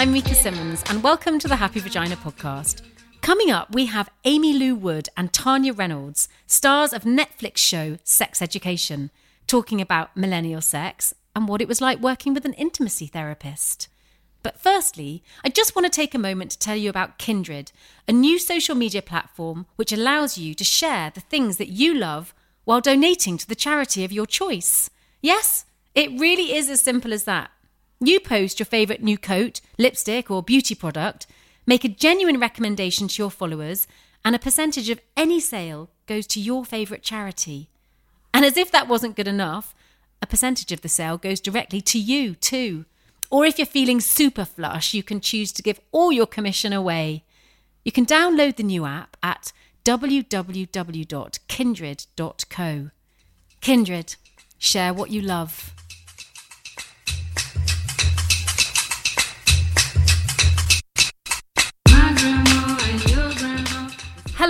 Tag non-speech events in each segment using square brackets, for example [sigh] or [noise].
I'm Mika Simmons, and welcome to the Happy Vagina podcast. Coming up, we have Aimee Lou Wood and Tanya Reynolds, stars of Netflix show Sex Education, talking about millennial sex and what it was like working with an intimacy therapist. But firstly, I just want to take a moment to tell you about Kindred, a new social media platform which allows you to share the things that you love while donating to the charity of your choice. Yes, it really is as simple as that. You post your favourite new coat, lipstick, or beauty product, make a genuine recommendation to your followers, and a percentage of any sale goes to your favourite charity. And as if that wasn't good enough, a percentage of the sale goes directly to you too. Or if you're feeling super flush, you can choose to give all your commission away. You can download the new app at www.kindred.co. Kindred, share what you love.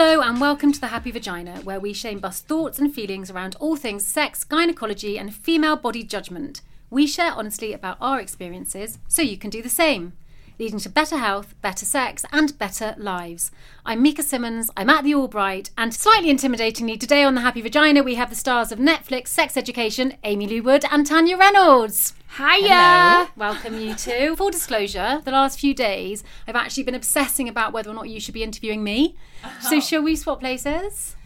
Hello and welcome to the Happy Vagina, where we shame bust thoughts and feelings around all things sex, gynecology, and female body judgment. We share honestly about our experiences, so you can do the same, leading to better health, better sex, and better lives. I'm Mika Simmons, I'm at the AllBright, and slightly intimidatingly, today on the Happy Vagina, we have the stars of Netflix Sex Education, Aimee Lou Wood and Tanya Reynolds. Hiya! Hello. Welcome, you two. [laughs] Full disclosure, the last few days, I've actually been obsessing about whether or not you should be interviewing me. So, oh. shall we swap places?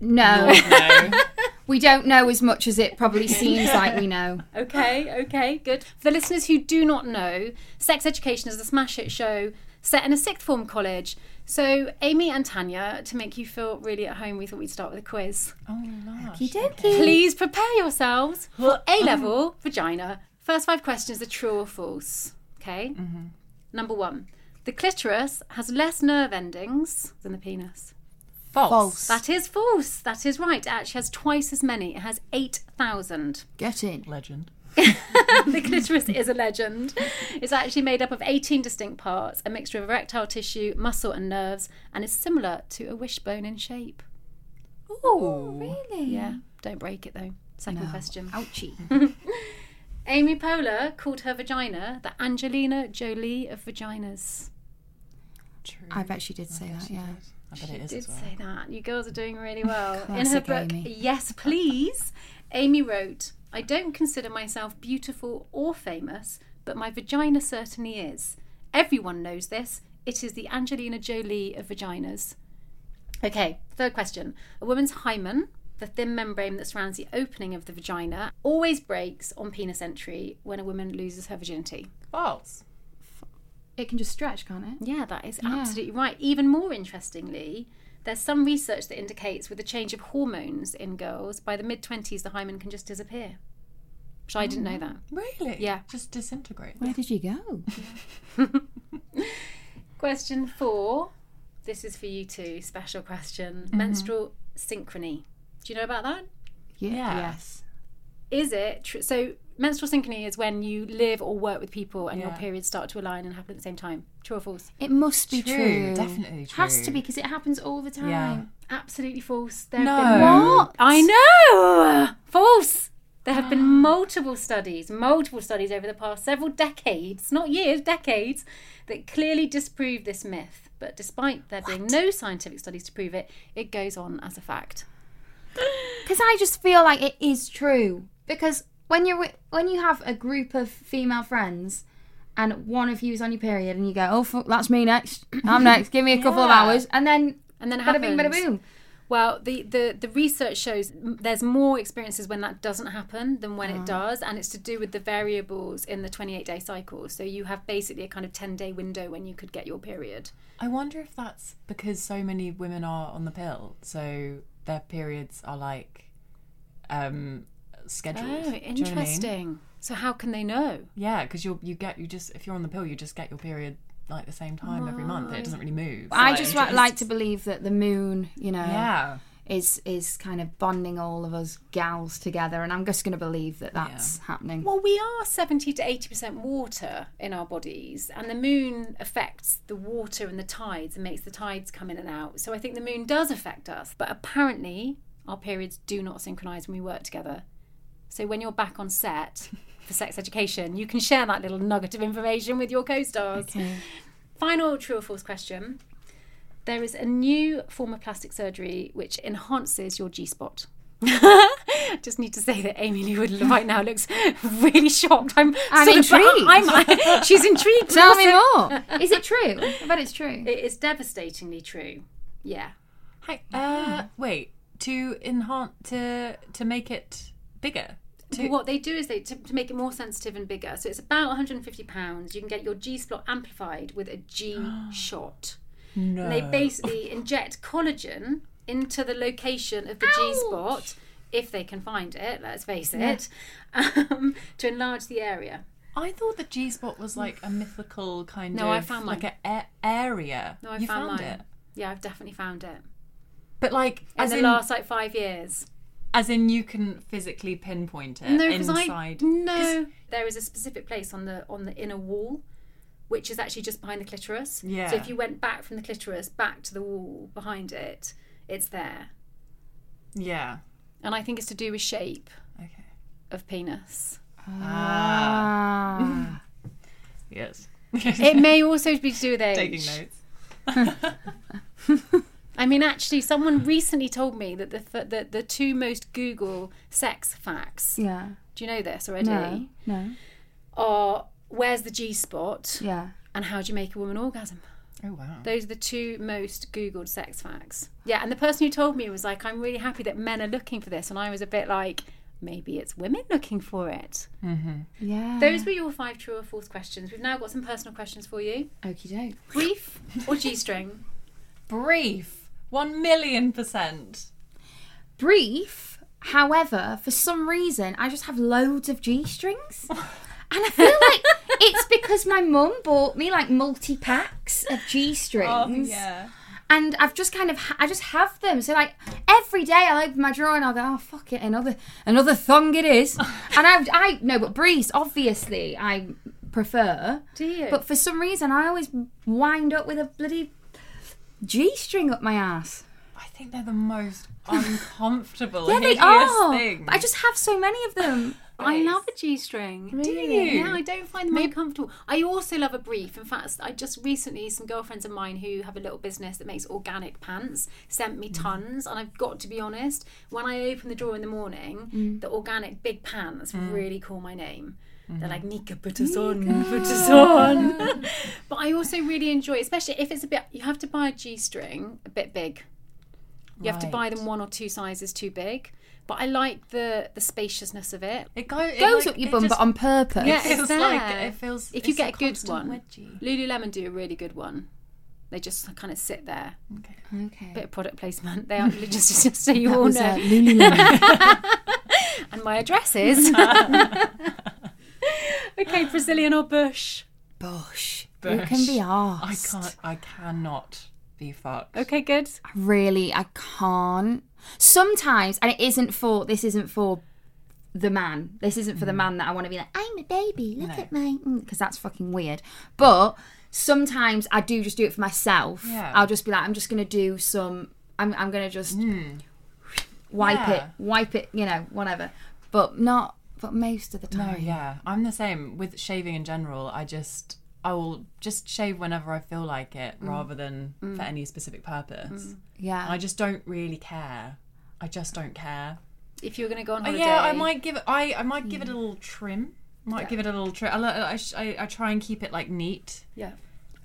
No. [laughs] we don't know as much as it probably seems like we know. [laughs] Okay, okay, good. For the listeners who do not know, Sex Education is a smash hit show set in a sixth form college. So, Amy and Tanya, to make you feel really at home, we thought we'd start with a quiz. Oh, lush. Okay. Please prepare yourselves for A [laughs] level vagina. First five questions are true or false. Okay? Mm-hmm. Number one The clitoris has less nerve endings than the penis. False. That is false. That is right. It actually has twice as many. It has 8,000. Get in. Legend. [laughs] the clitoris is a legend. It's actually made up of 18 distinct parts, a mixture of erectile tissue, muscle, and nerves, and is similar to a wishbone in shape. Oh, really? Yeah, don't break it though. Second question. Ouchie. [laughs] Amy Poehler called her vagina the Angelina Jolie of vaginas. True. I bet she did say that, yeah. I bet it is Did as well. say that. You girls are doing really well. In her book, Amy. Yes Please, Amy wrote, I don't consider myself beautiful or famous, but my vagina certainly is. Everyone knows this. It is the Angelina Jolie of vaginas. Okay, third question. A woman's hymen, the thin membrane that surrounds the opening of the vagina, always breaks on penis entry when a woman loses her virginity. False. It can just stretch, can't it? Yeah, that is absolutely right. Even more interestingly, there's some research that indicates with the change of hormones in girls, by the mid 20s, the hymen can just disappear. Which I didn't know mm. that. Really? Yeah. Just disintegrate. Where did you go? [laughs] Question four. This is for you too. Special question. Mm-hmm. Menstrual synchrony. Do you know about that? Yeah. Yeah. Yes. Is it tr- so? Menstrual synchrony is when you live or work with people and your periods start to align and happen at the same time. True or false? It must be True, Definitely true. Has to be because it happens all the time. Yeah. Absolutely false. There No. have been What? I know. False. There have been [gasps] multiple studies, multiple studies over the past several decades, not years, decades, that clearly disprove this myth. But despite there being no scientific studies to prove it, it goes on as a fact. [gasps] Because I just feel like it is true. Because when you're wi- when you have a group of female friends, and one of you is on your period, and you go, "Oh, fuck, that's me next. I'm next. Give me a couple of [laughs] Yeah. hours," and then And then it bada bing, bada happens. boom. Well, the, the, the research shows m- there's more experiences when that doesn't happen than when it does, and it's to do with the variables in the 28 day cycle. So you have basically a kind of 10 day window when you could get your period. I wonder if that's because so many women are on the pill, so their periods are like um scheduled. Oh, Do you know I mean? interesting. So how can they know? Yeah, because you you get you just if you're on the pill, you just get your period like the same time every month. It doesn't really move. I Like, just it like to believe that the moon, you know, yeah. is is kind of bonding all of us gals together, and I'm just going to believe that that's happening. Well, we are 70 to 80% water in our bodies, and the moon affects the water and the tides and makes the tides come in and out. So I think the moon does affect us, but apparently our periods do not synchronize when we work together. So when you're back on set for sex education, you can share that little nugget of information with your co stars. Final true or false question. There is a new form of plastic surgery which enhances your G spot. [laughs] Just need to say that Aimee Lou Wood right now looks [laughs] really shocked. I'm, I'm sort of- intrigued. I'm, she's intrigued. Tell me more. [laughs] Is it true? I bet it's true. It is devastatingly true. Yeah. Hi, uh, wait to enhance to to make it bigger. To, what they do is they to, to make it more sensitive and bigger. So it's about 150 pounds. You can get your G spot amplified with a G [gasps] shot. no. And they basically inject collagen into the location of the G spot, if they can find it. Let's face it, [laughs] um, to enlarge the area. I thought the G spot was like a mythical kind No, of I found like mine. a a- area. No, I you found, found, it, Yeah, I've definitely found it but like in the in last like five years. As in you can physically pinpoint it No, because I inside. no. There is a specific place on the on the inner wall, which is actually just behind the clitoris. Yeah. So if you went back from the clitoris back to the wall behind it, it's there, Yeah. and I think it's to do with shape Okay. of penis. Ah. [laughs] Yes. It may [laughs] also be to do with age. Taking notes. [laughs] I mean, actually, someone recently told me that the f- the, the two most Google sex facts. yeah. Do you know this already? No. No. Are where's the G spot Yeah. and how do you make a woman orgasm? Oh wow. Those are the two most Googled sex facts. Yeah, and the person who told me was like, I'm really happy that men are looking for this. And I was a bit like, maybe it's women looking for it. Mm-hmm. Yeah. Those were your five true or false questions. We've now got some personal questions for you. Okie doke. Brief or G string? Brief. One million percent. Brief. However, for some reason, I just have loads of G strings. And I feel like [laughs] it's because my mum bought me like multi packs of G strings. Oh yeah. and I've just kind of ha- I just have them. So like every day I'll open my drawer and I'll go, oh fuck it, another another thong it is. [laughs] and I I no, but Breeze obviously I prefer. Do you? But for some reason I always wind up with a bloody G string up my ass. I think they're the most [laughs] uncomfortable, Yeah, they [laughs] are. I just have so many of them. [laughs] I love a G string. Do Really? Yeah, I don't find them uncomfortable. I also love a brief. In fact, I just recently, some girlfriends of mine who have a little business that makes organic pants sent me mm. tons. And I've got to be honest, when I open the drawer in the morning, mm. the organic big pants mm. really call my name. They're like, Mika, put us on, put us on. [laughs] but I also really enjoy, especially if it's a bit, you have to buy a G string a bit big. You have to buy them one or two sizes too big. But I like the the spaciousness of it. It, go, it Goes like- up your bum, just but on purpose. Yeah, feels it's there. like it feels. If you get a good one, wedgie. Lululemon do a really good one. They just kind of sit there. Okay. Okay. Bit of product placement. They are [laughs] just, just so you That all was, know. uh, Lululemon. [laughs] and my address is. Okay, Brazilian or bush. Bush. It can be arse. I can't. I cannot be fucked. Okay, good. really i can't sometimes and it isn't for this isn't for the man this isn't for the mm. man that i want to be like i'm a baby look at my mm, because that's fucking weird but sometimes i do just do it for myself Yeah. i'll just be like i'm just gonna do some i'm, I'm gonna just hmm. wipe it wipe it you know whatever but not but most of the time. No, time yeah, I'm the same with shaving in general. I just I will just shave whenever I feel like it, rather than for any specific purpose. yeah I just don't really care. I just don't care. If you're going to go on Uh, holiday. yeah, I might give it. I I might give it a little trim. Might give it a little trim. I, I, I, I try and keep it like neat. Yeah.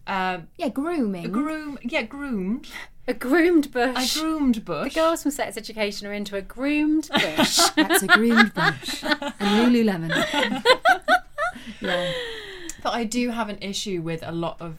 Um, yeah grooming groom, yeah, groomed. [laughs] A groomed bush. A groomed bush. The girls from Sex Education are into a groomed bush. [laughs] That's a groomed bush. And Lululemon. [laughs] yeah. But I do have an issue with a lot of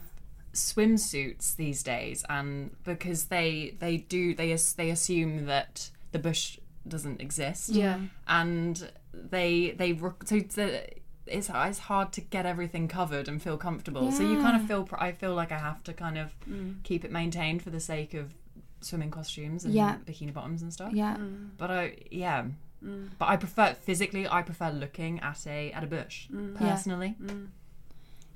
swimsuits these days, and because they they do they as- they assume that the bush doesn't exist. Yeah. and they they so the, it's it's hard to get everything covered and feel comfortable. So you kind of feel I feel like I have to kind of mm. keep it maintained for the sake of swimming costumes and Yeah. bikini bottoms and stuff. Yeah. Mm. But I yeah. Mm. But I prefer physically. I prefer looking at a at a bush personally.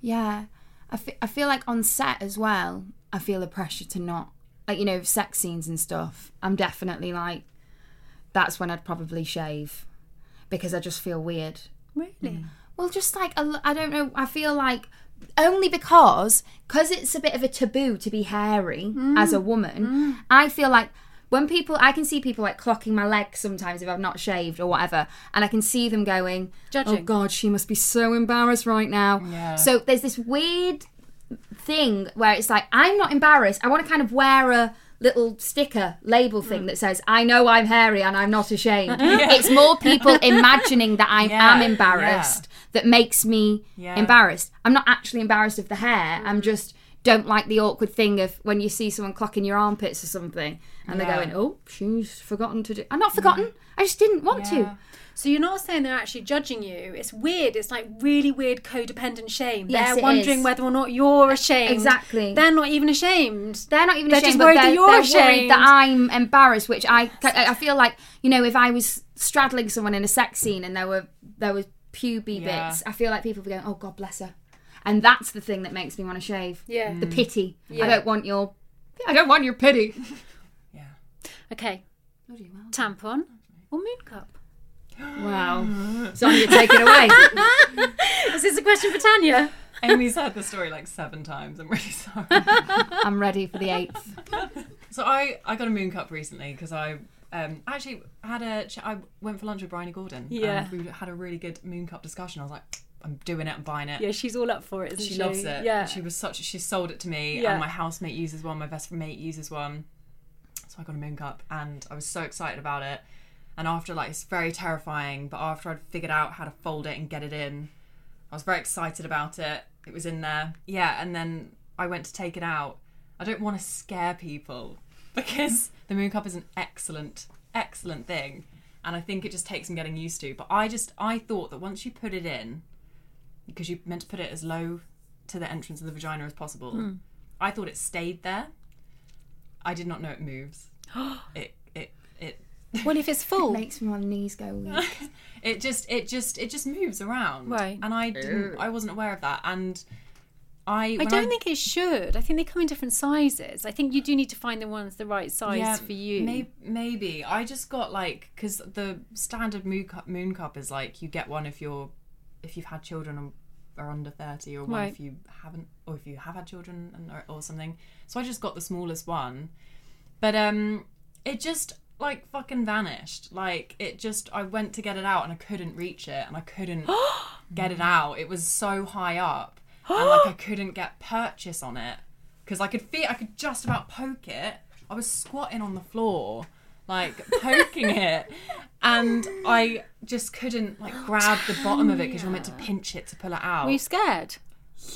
Yeah. I fe- I feel like on set as well, I feel the pressure to not, like, you know, sex scenes and stuff. I'm definitely like, that's when I'd probably shave because I just feel weird. really? Well, just like, a I don't know, I feel like only because, because it's a bit of a taboo to be hairy mm. as a woman, mm. I feel like when people, I can see people like clocking my legs sometimes if I've not shaved or whatever, and I can see them going, oh Judging. oh God, she must be so embarrassed right now. Yeah. So there's this weird thing where it's like I'm not embarrassed. I want to kind of wear a little sticker label thing mm. that says I know I'm hairy and I'm not ashamed. [laughs] It's more people imagining that I Yeah, am embarrassed that makes me Yeah. embarrassed. I'm not actually embarrassed of the hair. I'm mm. just don't like the awkward thing of when you see someone clocking your armpits or something and they're going, "Oh, she's forgotten to do." I'm not forgotten. Mm. I just didn't want Yeah. to. So you're not saying they're actually judging you. It's weird. It's like really weird codependent shame. Yes, they're wondering is. whether or not you're ashamed. Exactly. They're not even ashamed. They're not even They're ashamed, just worried that they're, you're they're ashamed. worried that I'm embarrassed. Which I, I feel like you know, if I was straddling someone in a sex scene and there were there was puby Yeah. bits, I feel like people would be going, "Oh God bless her," and that's the thing that makes me want to shave. Yeah. the mm. pity. Yeah. I don't want your, I don't want your pity. [laughs] Yeah. Okay. Tampon or moon cup? [gasps] Wow, Sonia, take it away. [laughs] This is this a question for Tanya? Amy's heard the story like seven times. I'm really sorry. [laughs] I'm ready for the eighth. So I, I got a moon cup recently because I um actually had a ch- I went for lunch with Bryony Gordon. Yeah. and we had a really good moon cup discussion. I was like, I'm doing it. I'm buying it. Yeah, she's all up for it, she? she loves it. Yeah. she was such. She sold it to me, Yeah. and my housemate uses one. My best mate uses one. So I got a moon cup, and I was so excited about it. And after like it's very terrifying, but after I'd figured out how to fold it and get it in, I was very excited about it. It was in there, yeah. And then I went to take it out. I don't want to scare people [laughs] because the moon cup is an excellent, excellent thing, and I think it just takes some getting used to. But I just I thought that once you put it in, because you meant to put it as low to the entrance of the vagina as possible. Hmm. I thought it stayed there. I did not know it moves. [gasps] it it it [laughs] Well, if it's full, it Makes my knees go weak. [laughs] it just it just it just moves around. Right. And I didn't I wasn't aware of that. And I I don't think it should. I think they come in different sizes. I think you do need to find the ones the right size yeah, for you. may- maybe I just got like because the standard moon cup, moon cup is like you get one if you're if you've had children or are under 30 or one Right. if you haven't or if you have had children and, or, or something so i just got the smallest one but um it just like fucking vanished like it just i went to get it out and i couldn't reach it and i couldn't [gasps] get it out it was so high up and like i [gasps] couldn't get purchase on it because i could feel i could just about poke it i was squatting on the floor like [laughs] poking it and i just couldn't like grab the bottom of it because you're meant to pinch it to pull it out Were you scared?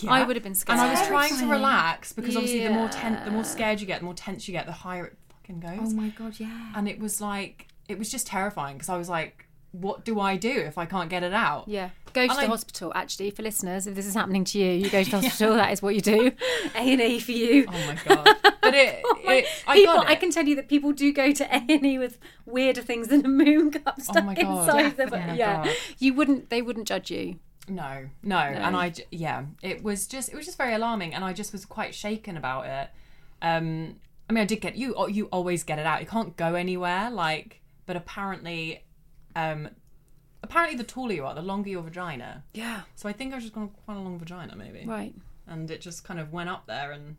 yeah. I would have been scared. And I was trying to relax because obviously the more tense, the more scared you get, the more tense you get, the higher it fucking goes. oh my god, yeah. and it was like, it was just terrifying because I was like, what do I do if I can't get it out? Yeah. Go to And the I- hospital. Actually, for listeners, if this is happening to you, you go to the [laughs] hospital. That is what you do. [laughs] A and E for you. [laughs] Oh my god! But it, it I people, got it. I can tell you that people do go to A and E with weirder things than a moon cup stuck Oh my God. inside them. Oh my yeah, you wouldn't. They wouldn't judge you. No, no, and I yeah, it was just, it was just very alarming, and I just was quite shaken about it. Um, I mean, I did get you, you always get it out. You can't go anywhere, like, but apparently, um, apparently, the taller you are, the longer your vagina. Yeah. So I think I was just got quite a long vagina, maybe, Right. and it just kind of went up there, and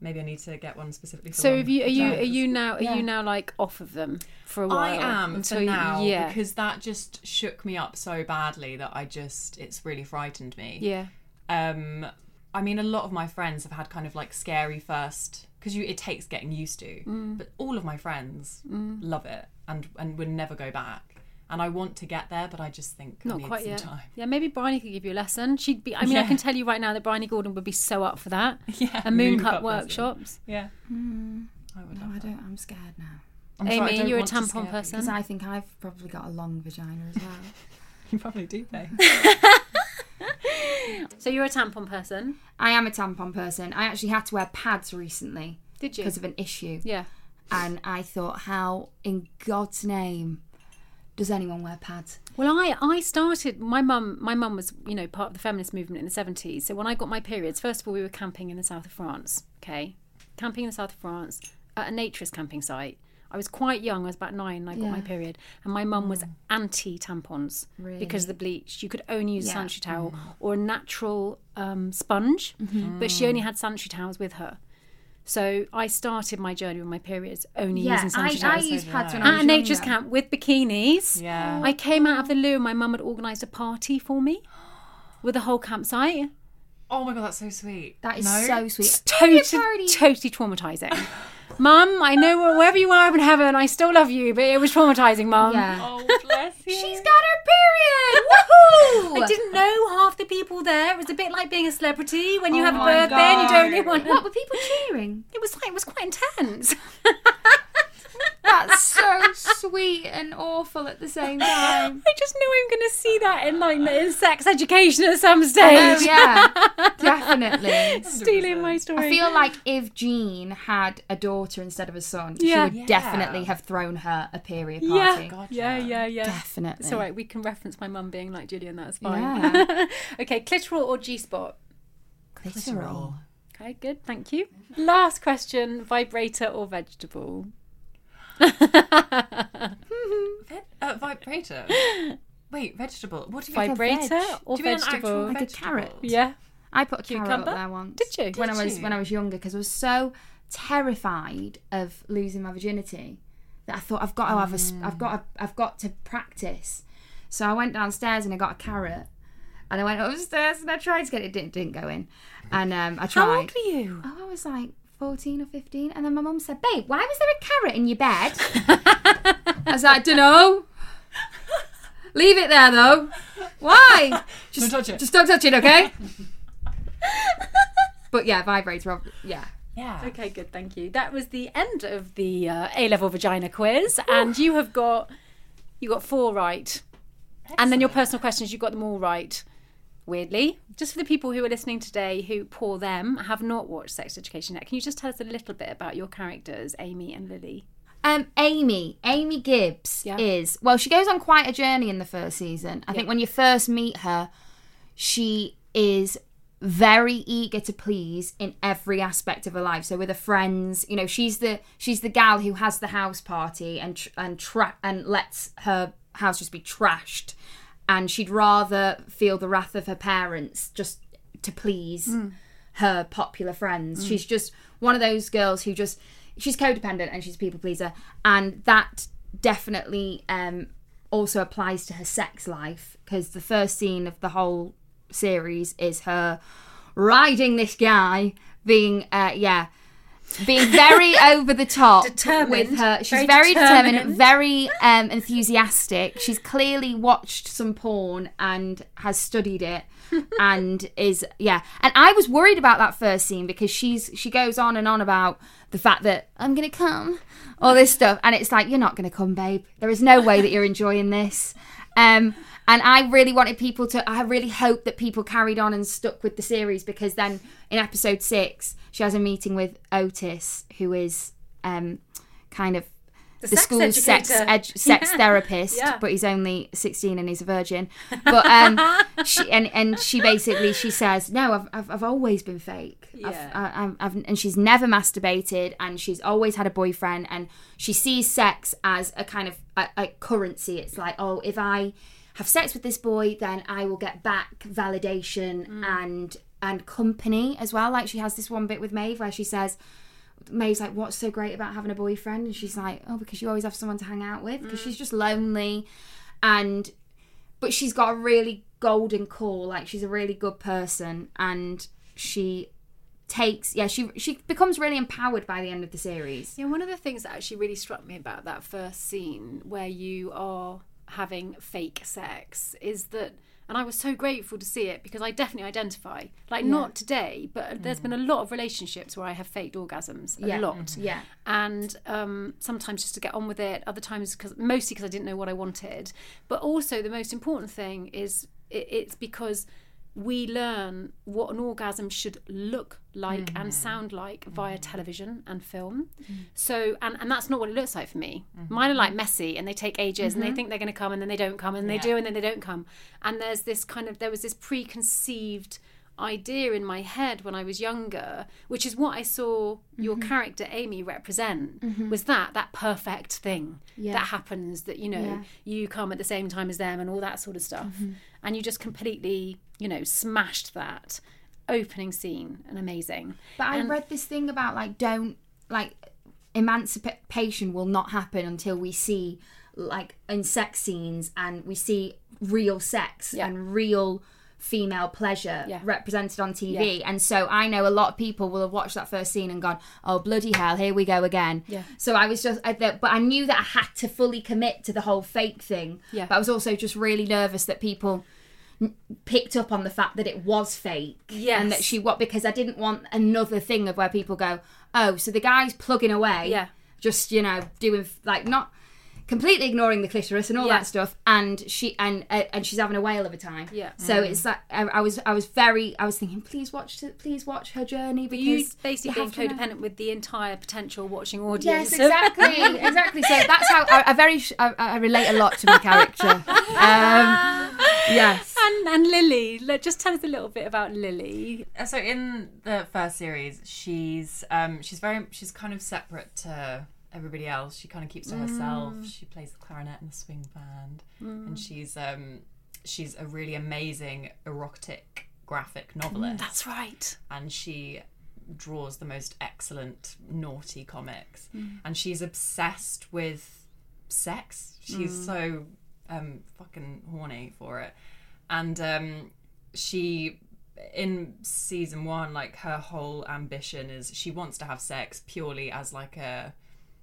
maybe I need to get one specifically. For So, long have you? Are you? Are vaginas. you now? Are you now like off of them for a while? I am until for you- now Yeah. because that just shook me up so badly that I just it's really frightened me. yeah. um i mean a lot of my friends have had kind of like scary first because you it takes getting used to. Mm. But all of my friends love it and and would never go back. And I want to get there, but I just think I Not need quite some yet. time. Yeah, maybe Bryony could give you a lesson. She'd be. I mean, I can tell you right now that Bryony Gordon would be so up for that. [laughs] Yeah, a moon, moon cut cut lesson. workshops. Yeah, hmm. I would No, love I don't. I'm scared now I'm Amy, don't you're a tampon person. because I think I've probably got a long vagina as well. [laughs] You probably do, babe. [laughs] So you're a tampon person. I am a tampon person. I actually had to wear pads recently Did you? because of an issue, Yeah. and I thought, how in God's name does anyone wear pads? Well, I I started. My mum my mum was you know part of the feminist movement in the seventies. So when I got my periods, first of all, we were camping in the south of France. Okay, camping in the south of France at a naturist camping site. I was quite young. I was about nine. and I got my period, and my mum was mm. anti tampons because of the bleach. You could only use a Yeah. sanitary towel mm. or a natural um, sponge, mm-hmm. but she only had sanitary towels with her. So I started my journey with my periods only Yeah, using I, sanitary I towels. used pads when I at was a nature's camp with bikinis. Yeah. I came out of the loo and my mum had organised a party for me with the whole campsite. Oh my god, that's so sweet. That is No? so sweet. Totally, totally traumatising. Mum, I know wherever you are up in heaven, I still love you, but it was traumatising, Mum. Yeah. Oh [laughs] bless you. She's got her period. Woohoo! I didn't know half the people there. It was a bit like being a celebrity when you Oh have a my birthday and you don't God. know anyone. What were people cheering? It was like it was quite intense. [laughs] That's so sweet and awful at the same [laughs] time. I just know I'm going to see that in like in sex education at some stage. Oh yeah, [laughs] definitely. Stealing my story. I feel like if Jean had a daughter instead of a son, Yeah. she would definitely have thrown her a period party. yeah, party. Oh, yeah, yeah, yeah. Definitely. It's all right. We can reference my mum being like Julian. That's fine. Yeah. [laughs] okay, clitoral or G spot? Clitoral. Okay, good. Thank you. Last question: vibrator or vegetable? [laughs] Ve- uh, vibrator. Wait, vegetable. What do you Vibrator veg. or Do you mean an actual vegetable? Like a carrot. Yeah. I put a carrot up there once. Did you? When I was you? when I was younger, because I was so terrified of losing my virginity that I thought I've got to have a, sp- I've got to, I've got to practice. So I went downstairs and I got a carrot, and I went upstairs and I tried to get it. it didn't didn't go in, and um, I tried. How old were you? Oh, I was like 14 or 15. And then my mum said, Babe, why was there a carrot in your bed? [laughs] I was like, Dunno. Leave it there though. Why? Just Don't touch it. Just don't touch it, okay? but yeah, vibrator. ob- Yeah. Yeah. Okay, good. Thank you. That was the end of the uh, A level vagina quiz, and you have got you got four right, and then your personal questions you got them all right. Weirdly, just for the people who are listening today who, poor them, have not watched Sex Education yet, can you just tell us a little bit about your characters, Amy and Lily? Um, Amy, Amy Gibbs Yeah. is well. She goes on quite a journey in the first season. I think when you first meet her, she is very eager to please in every aspect of her life. So with her friends, you know, she's the she's the gal who has the house party and tr- and tra- and lets her house just be trashed, and she'd rather feel the wrath of her parents just to please her popular friends. She's just one of those girls who just she's codependent and she's a people pleaser, and that definitely um, also applies to her sex life because the first scene of the whole series is her riding this guy, being uh, yeah. Being very [laughs] over the top Determined. with her, she's Very very, determined, determined. very um, enthusiastic. She's clearly watched some porn and has studied it, [laughs] and is yeah. And I was worried about that first scene because she's she goes on and on about the fact that I'm gonna come, all this stuff, and it's like you're not gonna come, babe. There is no way that you're enjoying this. Um, and I really wanted people to. I really hope that people carried on and stuck with the series because then in episode six she has a meeting with Otis, who is um, kind of the, sex school's sex educator. ed- sex [laughs] Yeah. therapist, Yeah. but he's only sixteen and he's a virgin. [laughs] But um, she and and she basically she says, "No, I've I've, I've always been fake. Yeah. I've, I've, I've and she's never masturbated, and she's always had a boyfriend, and she sees sex as a kind of a, a currency. It's like, oh, if I have sex with this boy, then I will get back validation Mm. and and company as well. Like she has this one bit with Maeve where she says. Maeve's like, what's so great about having a boyfriend? And she's like, oh, because you always have someone to hang out with. Because mm. she's just lonely, and but she's got a really golden core. Like she's a really good person, and she takes yeah she she becomes really empowered by the end of the series. Yeah, one of the things that actually really struck me about that first scene where you are having fake sex is that and I was so grateful to see it because I definitely identify. Like not today, but there's been a lot of relationships where I have faked orgasms. A Yeah. lot. Yeah. And um, sometimes just to get on with it, other times because mostly because I didn't know what I wanted. But also the most important thing is it, it's because we learn what an orgasm should look like and mm-hmm. sound like via mm-hmm. television and film. Mm-hmm. So, and, and that's not what it looks like for me. Mine are like messy and they take ages and they think they're going to come and then they don't come and they do and then they don't come. And there's this kind of, there was this preconceived idea in my head when I was younger, which is what I saw your mm-hmm. character Amy represent, mm-hmm. was that that perfect thing Yeah. that happens that you know Yeah. you come at the same time as them and all that sort of stuff, mm-hmm. and you just completely you know smashed that opening scene and amazing. But I And- read this thing about like don't like emancipation will not happen until we see like in sex scenes and we see real sex Yeah. and real female pleasure Yeah. represented on TV. And so I know a lot of people will have watched that first scene and gone, "Oh bloody hell, here we go again." Yeah. So I was just, I, the, but I knew that I had to fully commit to the whole fake thing. Yeah. But I was also just really nervous that people n- picked up on the fact that it was fake. Yes. And that she what because I didn't want another thing of where people go, oh, so the guy's plugging away, Yeah. just you know doing like not completely ignoring the clitoris and all Yeah. that stuff, and she and uh, and she's having a whale of a time. Yeah. So it's like I, I was I was very I was thinking, please watch please watch her journey because you basically you being have to know. codependent with the entire potential watching audience. Yes, exactly, [laughs] exactly. So that's how I, I very I, I relate a lot to my character. [laughs] Um, yes. and and Lily, just tell us a little bit about Lily. Uh, so in the first series she's um she's very she's kind of separate to everybody else. She kind of keeps to herself. She plays the clarinet in the swing band. And she's um she's a really amazing erotic graphic novelist. That's right. and she draws the most excellent naughty comics. And she's obsessed with sex. She's so um fucking horny for it. And um she in season one like her whole ambition is she wants to have sex purely as like a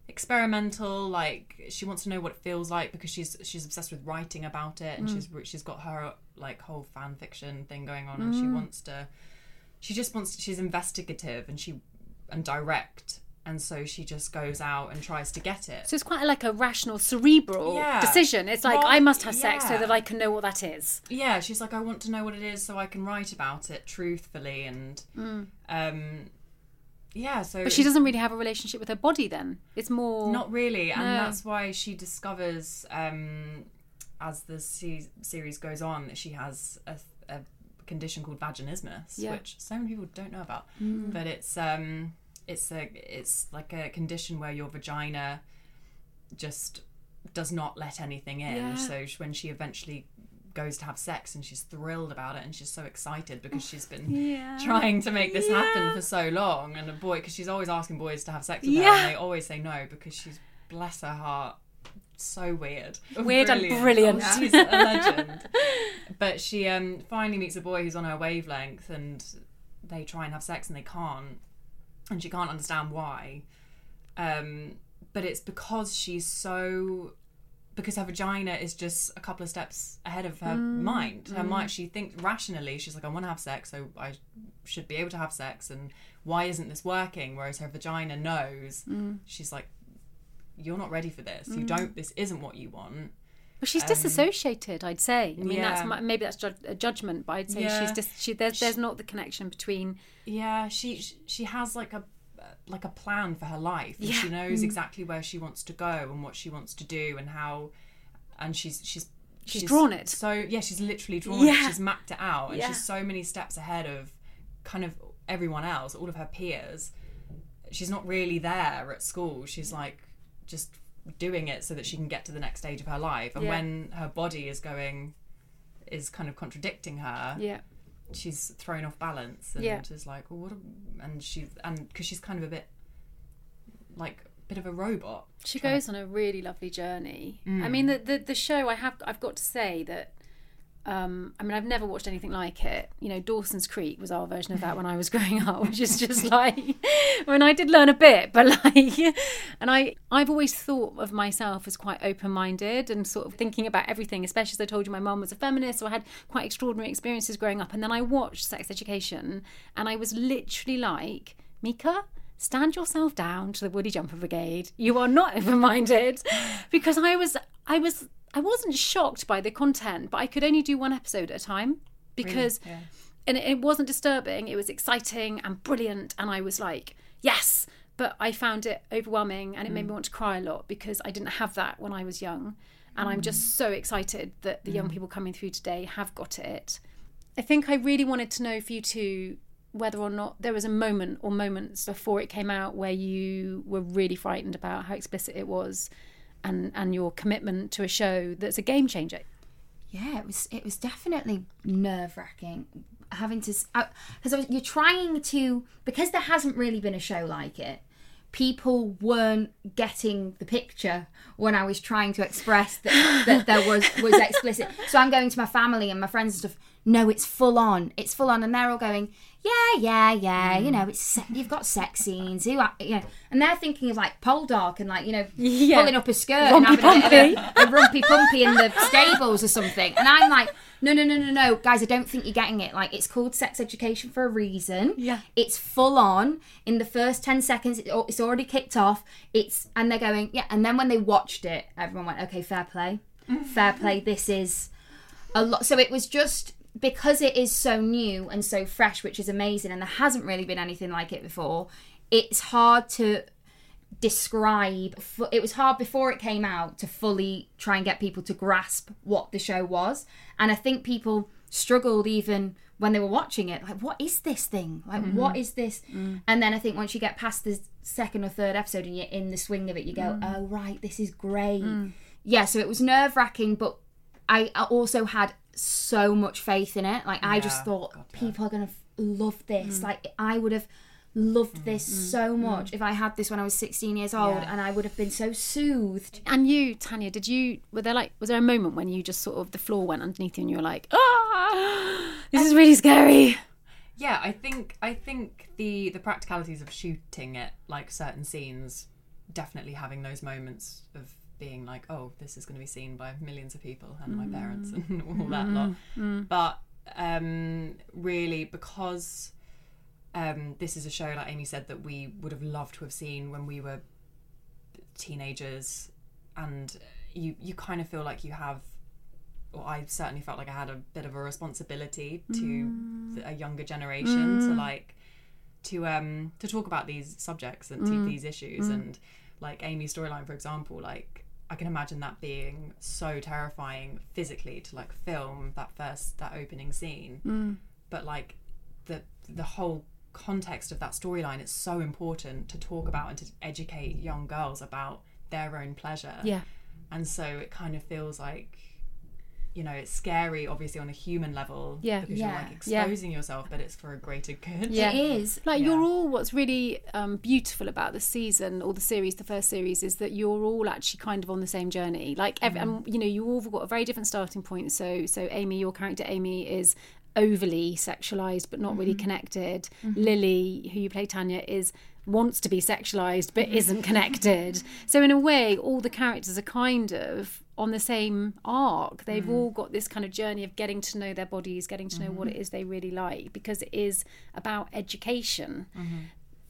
experimental like she wants to know what it feels like because she's she's obsessed with writing about it and mm. she's she's got her like whole fan fiction thing going on and she mm. wants to she just wants to, she's investigative and she and direct and so she just goes out and tries to get it So it's quite like a rational, cerebral Yeah. decision. It's like Well, I must have sex so that I can know what that is. yeah she's like i want to know what it is so i can write about it truthfully and mm. um yeah so Mm. But she doesn't really have a relationship with her body. Then it's more not really and No. that's why she discovers um as the se- series goes on that she has a, a condition called vaginismus Yeah. which so many people don't know about but it's um it's a it's like a condition where your vagina just does not let anything in Yeah. so when she eventually goes to have sex and she's thrilled about it and she's so excited because she's been [laughs] trying to make this happen for so long. And a boy because she's always asking boys to have sex with her and they always say no because she's bless her heart so weird. [laughs] Weird and brilliant. Oh, she's a legend. [laughs] But she um finally meets a boy who's on her wavelength and they try and have sex and they can't. And she can't understand why. Um but it's because she's so because her vagina is just a couple of steps ahead of her mm, mind. Her mm. mind, she thinks rationally. She's like, I want to have sex, so I should be able to have sex. And why isn't this working? Whereas her vagina knows. Mm. She's like, you're not ready for this. You don't. This isn't what you want. But she's um, disassociated, I'd say. I mean, that's yeah. my, maybe that's ju- a judgment, but I'd say she's Yeah. just she, there's there's not the connection between. Yeah, she she has like a like a plan for her life. And She knows mm. exactly where she wants to go and what she wants to do and how. And she's she's She's drawn it. So yeah, she's literally drawn Yeah. it. She's mapped it out, and Yeah. she's so many steps ahead of kind of everyone else, all of her peers. She's not really there at school. She's like just doing it so that she can get to the next stage of her life. And Yeah. when her body is going, is kind of contradicting her Yeah. She's thrown off balance and Yeah. is like, well, what? A, and she and because she's kind of a bit like a bit of a robot. She goes on a really lovely journey. I mm. mean, the, the the show I have I've got to say that Um, I mean, I've never watched anything like it. You know, Dawson's Creek was our version of that when I was [laughs] growing up, which is just [laughs] like, mean, I did learn a bit, but [laughs] like, and I, I've always thought of myself as quite open-minded and sort of thinking about everything. Especially as I told you, my mum was a feminist, so I had quite extraordinary experiences growing up. And then I watched Sex Education, and I was literally like, Mika, stand yourself down to the Woody Jumper Brigade. You are not [laughs] open-minded, because I was, I was I wasn't shocked by the content, but I could only do one episode at a time because, and it, it wasn't disturbing. It was exciting and brilliant, and I was like, yes. But I found it overwhelming, and it made me mm. want to cry a lot because I didn't have that when I was young, and I'm just mm. so excited that the young mm. people coming through today have got it. I think I really wanted to know for you two whether or not there was a moment or moments before it came out where you were really frightened about how explicit it was and and your commitment to a show that's a game changer. yeah, it was it was definitely nerve wracking having to because you're trying to because there hasn't really been a show like it. People weren't getting the picture when I was trying to express that, that there was was explicit. So I'm going to my family and my friends and stuff. No, it's full on. It's full on, and they're all going, yeah, yeah, yeah. You mm. know, it's se- you've got sex scenes. You, are- you know, and they're thinking of like Poldark and like you know Yeah. pulling up a skirt Rumpy and having a, a, a rumpy pumpy in the stables or something. And I'm like, no, no, no, no, no, guys, I don't think you're getting it. Like, it's called sex education for a reason. Yeah. it's full on. In the first ten seconds, it, it's already kicked off. It's and they're going, yeah. And then when they watched it, everyone went, okay, fair play, mm. fair play. This is a lot. So it was just because it is so new and so fresh, which is amazing, and there hasn't really been anything like it before. It's hard to describe. It was hard before it came out to fully try and get people to grasp what the show was, and I think people struggled even when they were watching it. Like, what is this thing? Like, mm-hmm. what is this? Mm. And then I think once you get past the second or third episode and you're in the swing of it, you go, mm. oh right, this is great. Mm. Yeah, so it was nerve wracking, but I I also had so much faith in it. Like I just thought God, yeah. people are gonna f- love this. Mm. Like I would have loved mm, this mm, so much if I had this when I was 16 years old, Yeah. and I would have been so soothed. And you, Tanya, did you were there like was there a moment when you just sort of the floor went underneath you and you were like, ah, this is really scary. Yeah, I think I think the the practicalities of shooting it, like certain scenes, definitely having those moments of being like, oh, this is going to be seen by millions of people and my parents mm. and [laughs] all that mm, lot. Mm. But um, really, because um, this is a show, like Amy said, that we would have loved to have seen when we were teenagers, and you you kind of feel like you have. Or I certainly felt like I had a bit of a responsibility to the, a younger generation to like to um to talk about these subjects and these issues and like Amy's storyline for example like I can imagine that being so terrifying physically to like film that first that opening scene. Mm. But like the the whole context of that storyline it's so important to talk about and to educate young girls about their own pleasure. Yeah. and so it kind of feels like you know it's scary obviously on a human level Yeah. because Yeah. you're like Yeah. exposing yourself but it's for a greater good Yeah. It is. Like Yeah. you're all what's really um, beautiful about the season or the series, the first series, is that you're all actually kind of on the same journey. Like, every, and, mm-hmm. um, you know, you all got a very different starting point. So, so Amy, your character Amy is overly sexualized but not really mm-hmm. connected. Mm-hmm. Lily, who you play Tanya, is wants to be sexualized but mm-hmm. isn't connected. So in a way, all the characters are kind of on the same arc. They've mm. all got this kind of journey of getting to know their bodies, getting to know what mm-hmm. it is they really like because it is about education. Mm-hmm.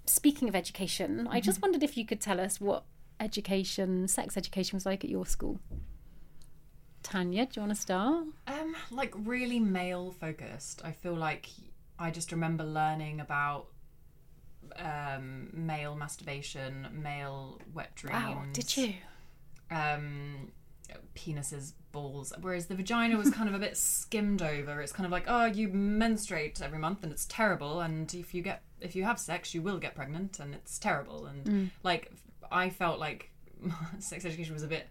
Speaking of education, I just wondered if you could tell us what education, sex education was like at your school. Tanya, do you want to start? Um, like really male focused. I feel like I just remember learning about um, male masturbation, male wet dreams. Wow, did you? Um, penises, balls. Whereas the vagina was kind of a bit skimmed over. It's kind of like, oh, you menstruate every month and it's terrible. And if you get, if you have sex, you will get pregnant and it's terrible. And like, I felt like [laughs] sex education was a bit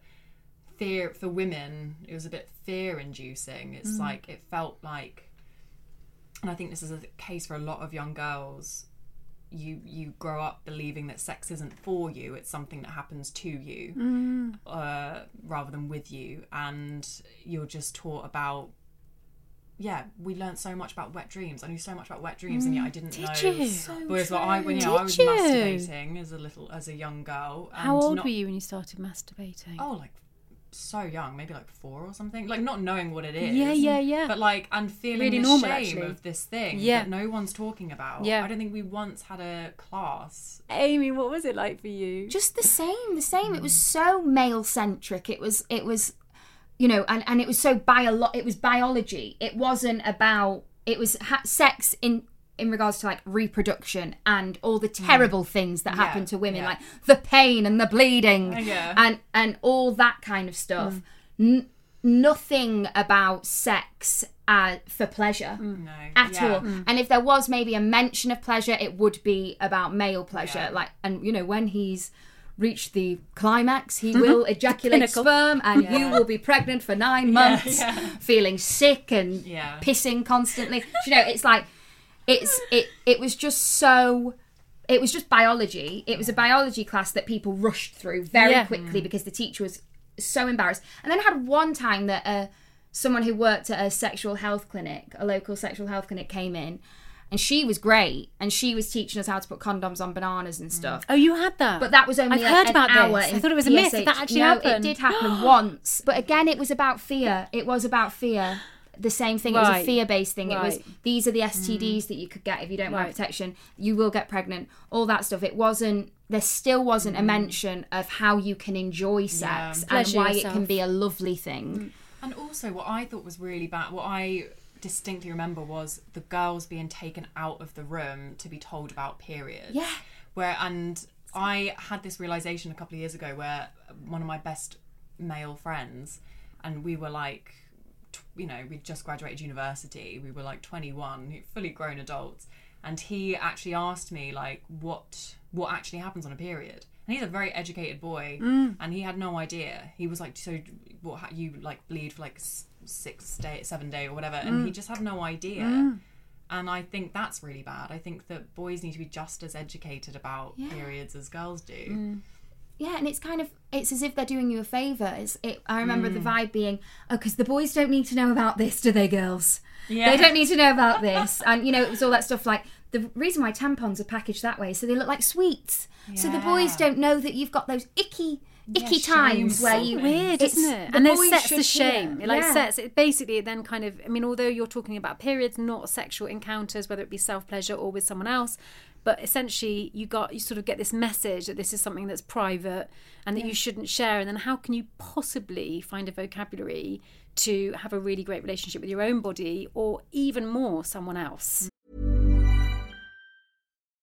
fear for women it was a bit fear inducing it's like it felt like and i think this is a case for a lot of young girls you you grow up believing that sex isn't for you it's something that happens to you uh, rather than with you and you're just taught about yeah, we learned so much about wet dreams. I knew so much about wet dreams, and yet I didn't Mm. Did know. you? So Whereas what I, when you true. know, I was Did you? masturbating as a little, as a young girl. And How old not- were you when you started masturbating? Oh, like so young, maybe like four or something. Like not knowing what it is. Yeah, yeah, yeah. But like, and feeling Really the normal, shame actually. of this thing Yeah. that no one's talking about. Yeah. I don't think we once had a class. Amy, what was it like for you? just the same the same it was so male centric it was it was you know and and it was so bio it was biology it wasn't about it was ha- sex in in regards to like reproduction and all the mm. terrible things that happen to women yeah. like the pain and the bleeding uh, Yeah. and and all that kind of stuff mm. N- nothing about sex uh, for pleasure mm, No. at yeah. all. And if there was maybe a mention of pleasure, it would be about male pleasure. Yeah. Like, and you know, when he's reached the climax, he mm-hmm. will ejaculate sperm, and you will be pregnant for nine [laughs] months, feeling sick and Yeah. pissing constantly. you know, it's like it's it. It was just so. It was just biology. It was a biology class that people rushed through very Yeah. quickly because the teacher was so embarrassed. And then I had one time that uh, someone who worked at a sexual health clinic, a local sexual health clinic, came in, and she was great, and she was teaching us how to put condoms on bananas and stuff. Oh, you had that. But that was only I've like heard about hour. this. I thought it was a myth. That actually no, happened. it did happen [gasps] once. But again, it was about fear. It was about fear. The same thing. It was a fear-based thing. It was Mm. these are the STDs that you could get if you don't wear protection. You will get pregnant. All that stuff. It wasn't. There still wasn't Mm. a mention of how you can enjoy sex and Pleasure why it can be a lovely thing. And also, what I thought was really bad, what I distinctly remember was the girls being taken out of the room to be told about periods. Yeah. Where, and I had this realization a couple of years ago where one of my best male friends, and we were like, tw- you know, we'd just graduated university, we were like 21, fully grown adults. And he actually asked me, like, what what actually happens on a period. And he's a very educated boy, mm. and he had no idea. He was like, "So, what? You like bleed for like six day, seven day, or whatever?" And he mm. just had no idea. Mm. And I think that's really bad. I think that boys need to be just as educated about periods as girls do. Yeah, and it's kind of it's as if they're doing you a favor. It's it, I remember Mm. the vibe being, oh, because the boys don't need to know about this, do they, girls? Yeah. They don't need to know about [laughs] this, and you know it was all that stuff. Like the reason why tampons are packaged that way, is so they look like sweets. So the boys don't know that you've got those icky, icky shame times where you weird, isn't it? the And it sets the shame. It like Yeah. sets it basically. It then kind of. I mean, although you're talking about periods, not sexual encounters, whether it be self pleasure or with someone else, but essentially you got you sort of get this message that this is something that's private and that you shouldn't share. And then how can you possibly find a vocabulary to have a really great relationship with your own body or even more someone else?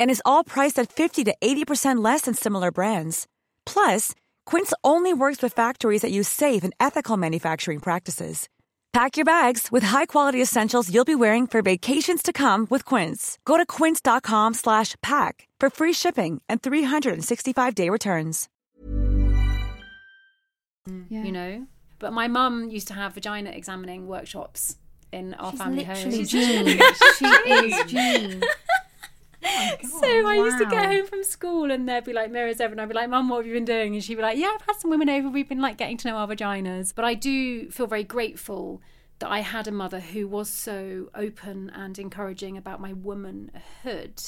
And is all priced at 50 to 80% less than similar brands. Plus, Quince only works with factories that use safe and ethical manufacturing practices. Pack your bags with high-quality essentials you'll be wearing for vacations to come with Quince. Go to quince.com slash pack for free shipping and 365-day returns. You know. But my mum used to have vagina examining workshops in our She's family home. She's literally Jean. she is [laughs] Jean. [laughs] So I used to get home from school and there'd be like mirrors over and I'd be like, Mum, what have you been doing? And she'd be like, Yeah, I've had some women over. We've been like getting to know our vaginas. But I do feel very grateful that I had a mother who was so open and encouraging about my womanhood.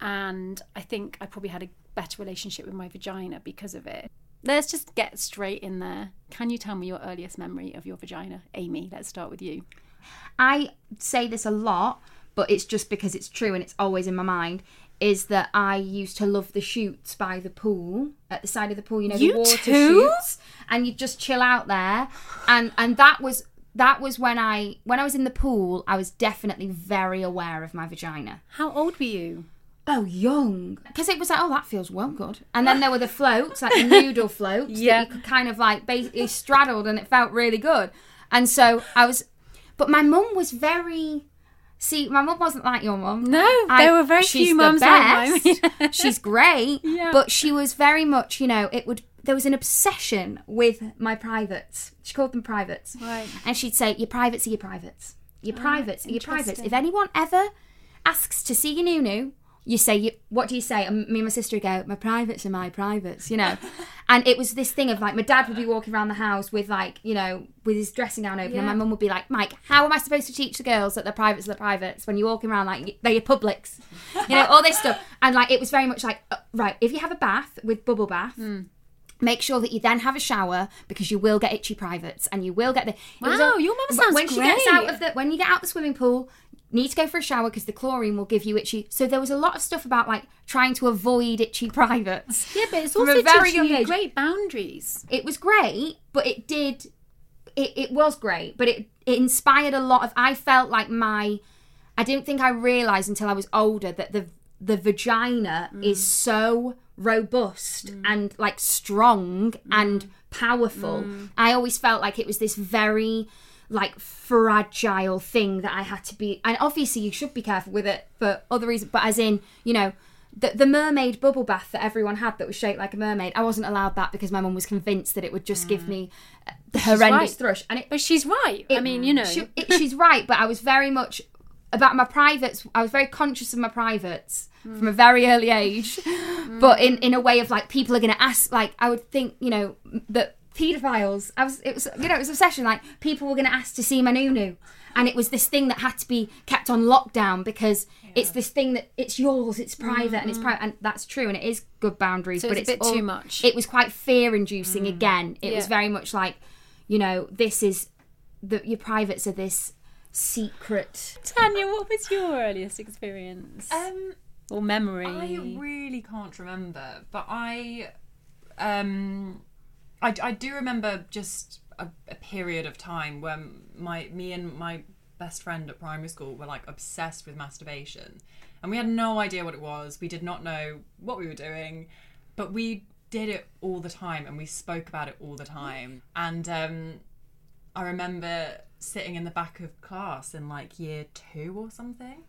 And I think I probably had a better relationship with my vagina because of it. Let's just get straight in there. Can you tell me your earliest memory of your vagina? Aimee, let's start with you. I say this a lot, but it's just because it's true and it's always in my mind. Is that I used to love the shoots by the pool at the side of the pool, you know, You the water too? shoots, and you just chill out there, and and that was that was when I when I was in the pool. I was definitely very aware of my vagina. How old were you? Oh, young. Because it was like, oh, that feels well good. And then there were the [laughs] floats, like the noodle floats, Yeah. that you could kind of like basically straddled and it felt really good. And so I was, but my mum was very, see, my mum wasn't like your mum. No, I- there were very few mums like mine. [laughs] she's great. Yeah. But she was very much, you know, it would, there was an obsession with my privates. She called them privates. Right. And she'd say, your privates are your privates. Your privates are your privates. If anyone ever asks to see your nunu, you say, you, what do you say? And me and my sister would go, my privates are my privates, you know. [laughs] and it was this thing of like, my dad would be walking around the house with like, you know, with his dressing gown open, and my mum would be like, Mike, how am I supposed to teach the girls that their privates are their privates when you're walking around like they're your publics? You know, all this stuff. And like, it was very much like, uh, right, if you have a bath with bubble bath, Make sure that you then have a shower because you will get itchy privates and you will get the. Wow, your mum sounds when she gets out of the when you get out the swimming pool, need to go for a shower because the chlorine will give you itchy. So there was a lot of stuff about like trying to avoid itchy [laughs] privates. Yeah, but it's also very teaching you great boundaries. It was great, but it did. It, it was great, but it it inspired a lot of. I felt like my. I didn't think I realised until I was older that the the vagina mm. is so robust mm. and like strong and mm. powerful. I always felt like it was this very like fragile thing that I had to be and obviously you should be careful with it for other reasons but as in you know the, the mermaid bubble bath that everyone had that was shaped like a mermaid I wasn't allowed that because my mum was convinced that it would just give mm. me the horrendous right. thrush and it But she's right. I mean, you know. she- it- she's right, but I was very much about my privates. I was very conscious of my privates mm. from a very early age, [laughs] but mm. in in a way of like people are going to ask. Like I would think, you know, that paedophiles. I was. It was. You know, it was obsession. Like people were going to ask to see my nunu. And it was this thing that had to be kept on lockdown because it's this thing that it's yours, it's private, and it's private, and that's true, and it is good boundaries. So but it's a bit all- too much. It was quite fear-inducing. Again, it was very much like, you know, this is the your privates are this secret. Tanya, what was your earliest experience Um, or memory? I really can't remember, but I, um, I, I do remember just a, a period of time when my me and my best friend at primary school were like obsessed with masturbation, and we had no idea what it was. We did not know what we were doing, but we did it all the time, and we spoke about it all the time. And um, I remember sitting in the back of class in like year two or something.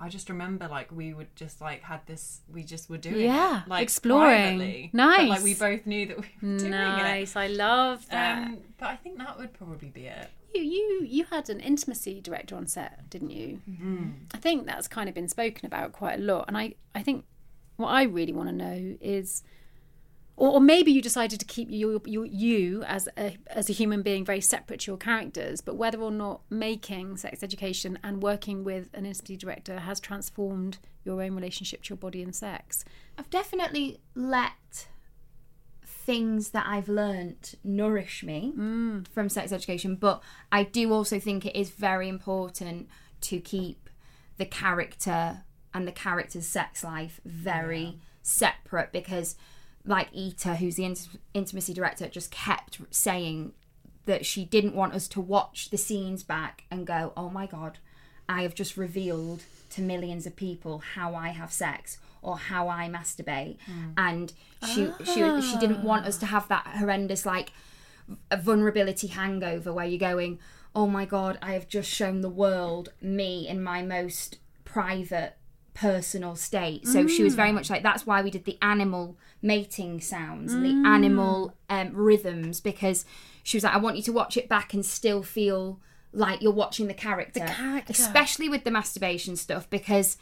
I just remember like we would just like had this we just were doing Yeah, it, like exploring. privately. Nice. But, like we both knew that we were doing nice. it. I love that. Um, but I think that would probably be it. you, you you had an intimacy director on set, didn't you? Mm-hmm. I think that's kind of been spoken about quite a lot, and I I think what I really want to know is, or, or maybe you decided to keep you you you as a as a human being very separate to your characters, but whether or not making sex education and working with an intimacy director has transformed your own relationship to your body and sex. I've definitely let things that I've learnt nourish me mm. from sex education, but I do also think it is very important to keep the character and the character's sex life very separate because, like Ita, who's the int- intimacy director, just kept saying that she didn't want us to watch the scenes back and go, oh my god, I have just revealed to millions of people how I have sex or how I masturbate, hmm. and she she she didn't want us to have that horrendous like vulnerability hangover where you're going, oh my god, I have just shown the world me in my most private personal state. So she was very much like that's why we did the animal mating sounds and the animal um, rhythms because she was like, I want you to watch it back and still feel like you're watching the character, the character. especially with the masturbation stuff because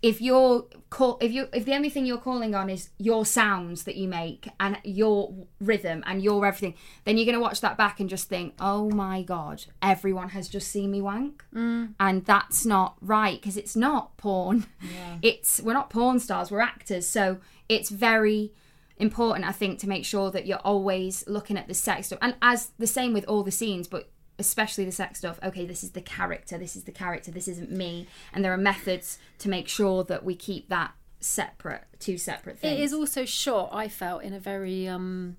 if you're call if you if the only thing you're calling on is your sounds that you make and your rhythm and your everything then you're going to watch that back and just think oh my god everyone has just seen me wank. Mm. And that's not right because it's not porn. [laughs] It's we're not porn stars we're actors. So it's very important i think to make sure that you're always looking at the sex stuff. And as the same with all the scenes but especially the sex stuff okay this is the character this is the character this isn't me. And there are methods to make sure that we keep that separate two separate things. It is also shot, I felt, in a very um,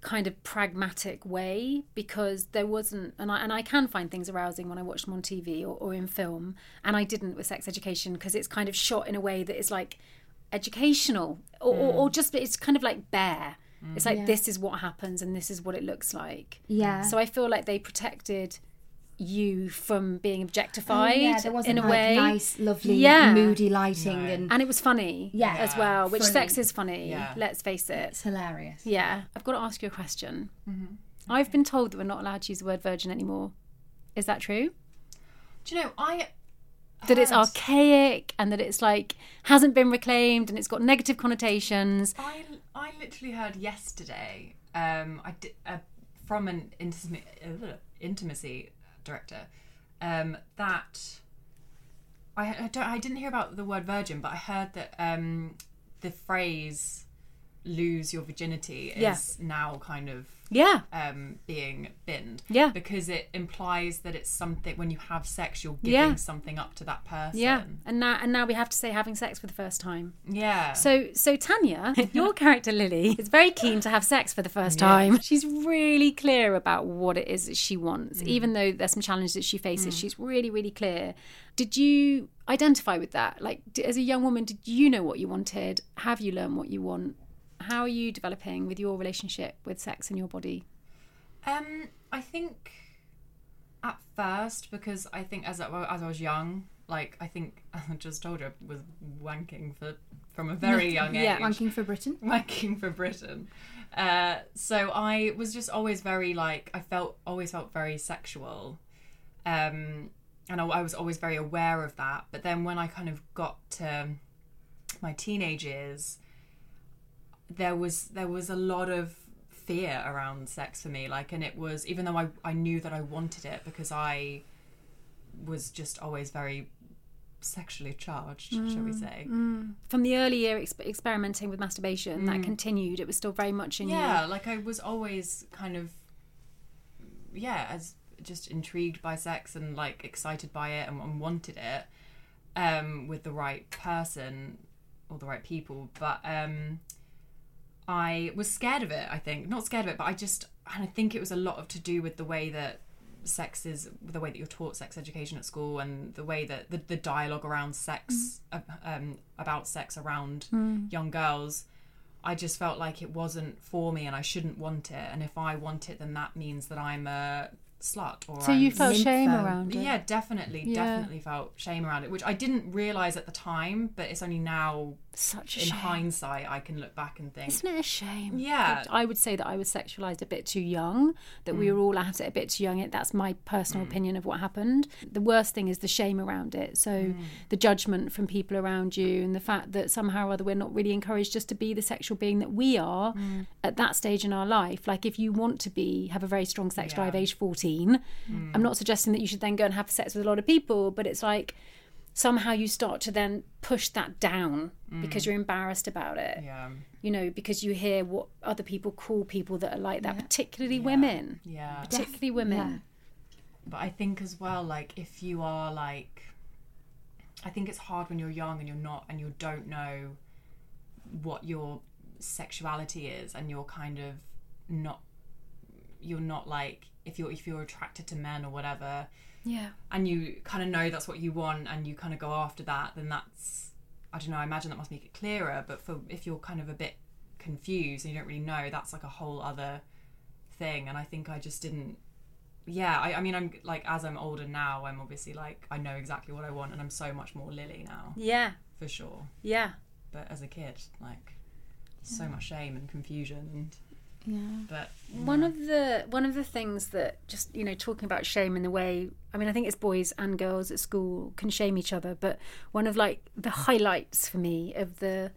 kind of pragmatic way because there wasn't and I, and I can find things arousing when I watch them on TV or, or in film and I didn't with sex education because it's kind of shot in a way that is like educational or, or, or just it's kind of like bare it's like this is what happens and this is what it looks like Yeah. so I feel like they protected you from being objectified Oh, yeah, there wasn't in a like way nice, lovely, Yeah. moody lighting, and and it was funny Yeah. as well which Funny. sex is funny Yeah. let's face it it's hilarious. yeah i've got to ask you a question Mm-hmm. i've been told that we're not allowed to use the word virgin anymore is that true Do you know I? that it's archaic and that it's like hasn't been reclaimed and it's got negative connotations I I literally heard yesterday. Um, I did uh, from an intimacy, uh, intimacy director um, that I, I don't I didn't hear about the word virgin, but I heard that um, the phrase "lose your virginity" is Yeah. now kind of yeah um, being binned. Yeah. because it implies that it's something when you have sex, you're giving Yeah. something up to that person. yeah and now and now we have to say having sex for the first time yeah. So, so Tanya, [laughs] your character Lily is very keen to have sex for the first time. She's really clear about what it is that she wants, even though there's some challenges that she faces. She's really, really clear. Did you identify with that? Like, as a young woman, did you know what you wanted? Have you learned what you want? How are you developing with your relationship with sex and your body? Um, I think at first because I think as I, as I was young, like I think [laughs] I just told you I was wanking for from a very [laughs] young age. Yeah, Wanking for Britain. [laughs] wanking for Britain. Uh, so I was just always very like I felt always felt very sexual, um, and I, I was always very aware of that. But then when I kind of got to my teenage years, there was there was a lot of fear around sex for me. Like, and it was even though I I knew that I wanted it because I was just always very sexually charged, shall we say? From the early year exp- experimenting with masturbation, that continued. It was still very much in yeah you. like i was always kind of yeah as just intrigued by sex and like excited by it and, and wanted it um with the right person or the right people but um i was scared of it i think not scared of it but i just and i think it was a lot of to do with the way that sex is the way that you're taught sex education at school and the way that the, the dialogue around sex uh, um, about sex around young girls I just felt like it wasn't for me and I shouldn't want it. And if I want it, then that means that I'm a slut. Or So you I'm- felt shame Nympho. around it. yeah, definitely, Yeah. definitely felt shame around it, which I didn't realize at the time, but it's only now Such a in shame. hindsight I can look back and think, Isn't it a shame? Yeah. I would say that I was sexualized a bit too young, that we mm. were all at it a bit too young. That's my personal mm. opinion of what happened. The worst thing is the shame around it. So mm. the judgment from people around you and the fact that somehow or other we're not really encouraged just to be the sexual being that we are at that stage in our life. Like if you want to be, have a very strong sex drive age 14, I'm not suggesting that you should then go and have sex with a lot of people, but it's like, somehow you start to then push that down mm. because you're embarrassed about it. Yeah, you know, because you hear what other people call people that are like that, particularly women, yeah. particularly women. But I think as well, like if you are like, I think it's hard when you're young and you're not, and you don't know what your sexuality is, and you're kind of not, you're not like if you're if you're attracted to men or whatever, Yeah. and you kind of know that's what you want, and you kind of go after that, then that's, I don't know. I imagine that must make it clearer. But for if you're kind of a bit confused and you don't really know, that's like a whole other thing. And I think I just didn't yeah I, I mean i'm like as i'm older now i'm obviously like i know exactly what i want and i'm so much more lily now Yeah. for sure Yeah. but as a kid like so much shame and confusion and Yeah. but One of the one of the things that just you know talking about shame in the way I mean I think it's boys and girls at school can shame each other, but one of like the highlights for me of the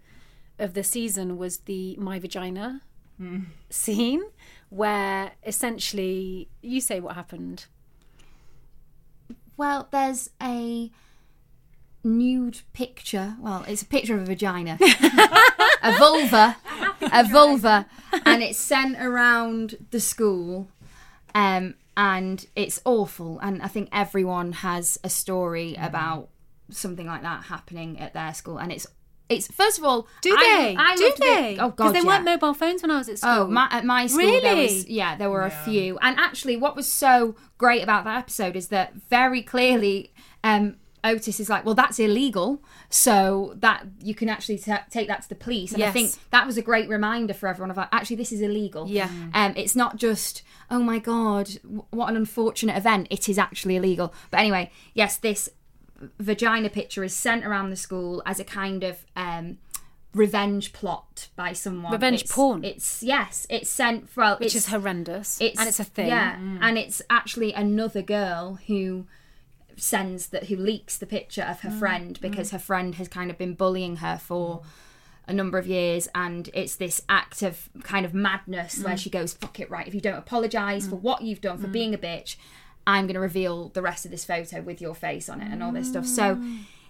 of the season was the my vagina hmm. scene where essentially you say what happened. Well, there's a nude picture. Well, it's a picture of a vagina, [laughs] a vulva, a vulva, and it's sent around the school. Um, and it's awful. And I think everyone has a story about something like that happening at their school, and it's It's first of all, Do they? I Do loved the- they? oh Because god, they yeah. weren't mobile phones when I was at school. Oh, my, at my school, there Really? was yeah, there were a few. And actually, what was so great about that episode is that very clearly, um, Otis is like, well, that's illegal, so that you can actually ta take that to the police. And I think that was a great reminder for everyone of like, actually, this is illegal. Yeah. Um, it's not just oh my god, w- what an unfortunate event. It is actually illegal. But anyway, yes, this vagina picture is sent around the school as a kind of um revenge plot by someone Revenge It's- porn. it's yes it's sent well which it's, is horrendous. it's and it's a thing. yeah and it's actually another girl who sends that who leaks the picture of her mm, friend mm. because her friend has kind of been bullying her for a number of years. And it's this act of kind of madness where mm. she goes fuck it right if you don't apologize for what you've done for being a bitch i'm going to reveal the rest of this photo with your face on it and all this stuff. So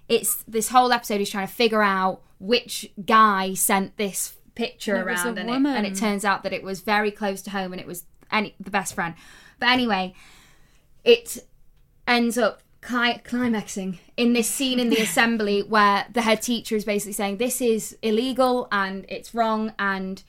it's this whole episode is trying to figure out which guy sent this picture And it was a around and it, and it turns out that it was very close to home and it was any the best friend. But anyway it ends up cli- climaxing in this scene in the [laughs] assembly where the head teacher is basically saying this is illegal and it's wrong and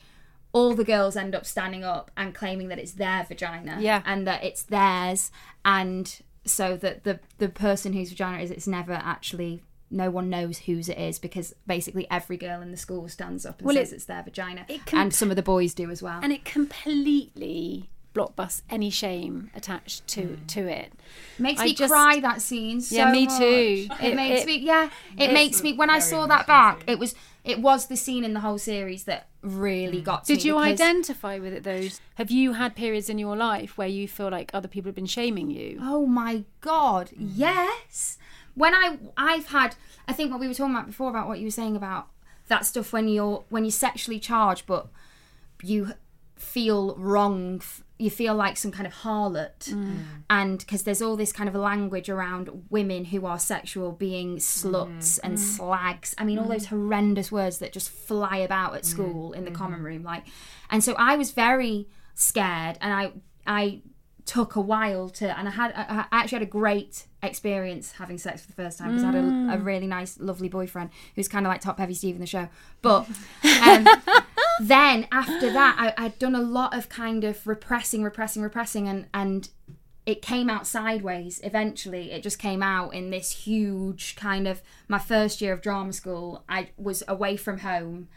all the girls end up standing up and claiming that it's their vagina Yeah. and that it's theirs. And so that the the person whose vagina it is it's never actually no one knows whose it is because basically every girl in the school stands up and Well, says it- it's their vagina. it can- and some of the boys do as well. And it completely blockbusts any shame attached to hmm. to it. makes I me just- cry that scene so Yeah, me much. too. it, It- [laughs] makes it- me yeah it makes me when i saw that back it was it was the scene in the whole series that really hmm. got to Did you because- identify with it though? Have you had periods in your life where you feel like other people have been shaming you? Oh my god, hmm. yes. When I I've had I think what we were talking about before about what you were saying about that stuff when you're when you're sexually charged but you feel wrong f- you feel like some kind of harlot mm. and because there's all this kind of language around women who are sexual being sluts mm-hmm. and mm. slags. I mean all those mm. horrendous words that just fly about at school in the mm-hmm. common room like and so i was very scared and i i took a while to and i had i I actually had a great experience having sex for the first time because i had a, a really nice lovely boyfriend who's kind of like top heavy steve in the show but [laughs] um, then after that I, i'd done a lot of kind of repressing repressing repressing and and it came out sideways eventually. It just came out in this huge kind of my first year of drama school i was away from home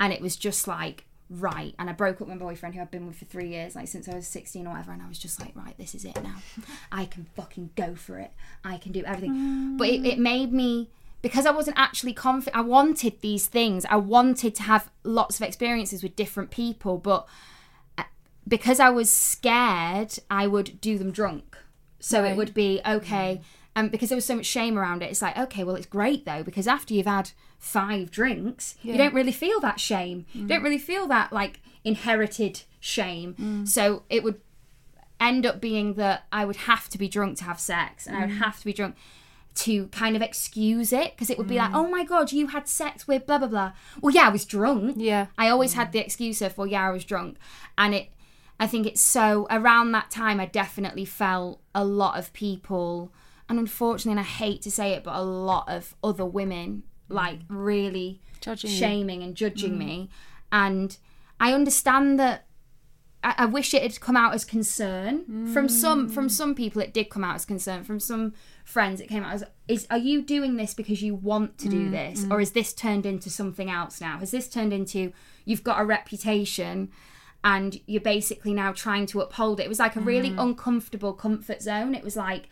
and it was just like right and i broke up my boyfriend who i'd been with for three years like since i was 16 or whatever and i was just like right this is it now. [laughs] I can fucking go for it. I can do everything. But it, it made me because i wasn't actually confident i wanted these things i wanted to have lots of experiences with different people but uh, because I was scared, I would do them drunk. So it would be mm. okay. And because there was so much shame around it, it's like, okay, well, it's great though, because after you've had five drinks, you don't really feel that shame. You don't mm. really feel that like inherited shame. Mm. So it would end up being that I would have to be drunk to have sex, and I would have to be drunk to kind of excuse it because it would be like, mm. oh my god, you had sex with blah blah blah. Well, yeah, I was drunk. Yeah. I always had mm. the excuse of, well, yeah, I was drunk, and it. I think it's so around that time. I definitely felt a lot of people, and unfortunately, and I hate to say it, but a lot of other women mm. like really Judging you. shaming and judging me, and I understand that I, I wish it had come out as concern from some from some people. It did come out as concern from some friends. It came out as is are you doing this because you want to do mm, this, mm. or is this turned into something else now? Has this turned into you've got a reputation? And you're basically now trying to uphold it. It was like a really mm. uncomfortable comfort zone. It was like,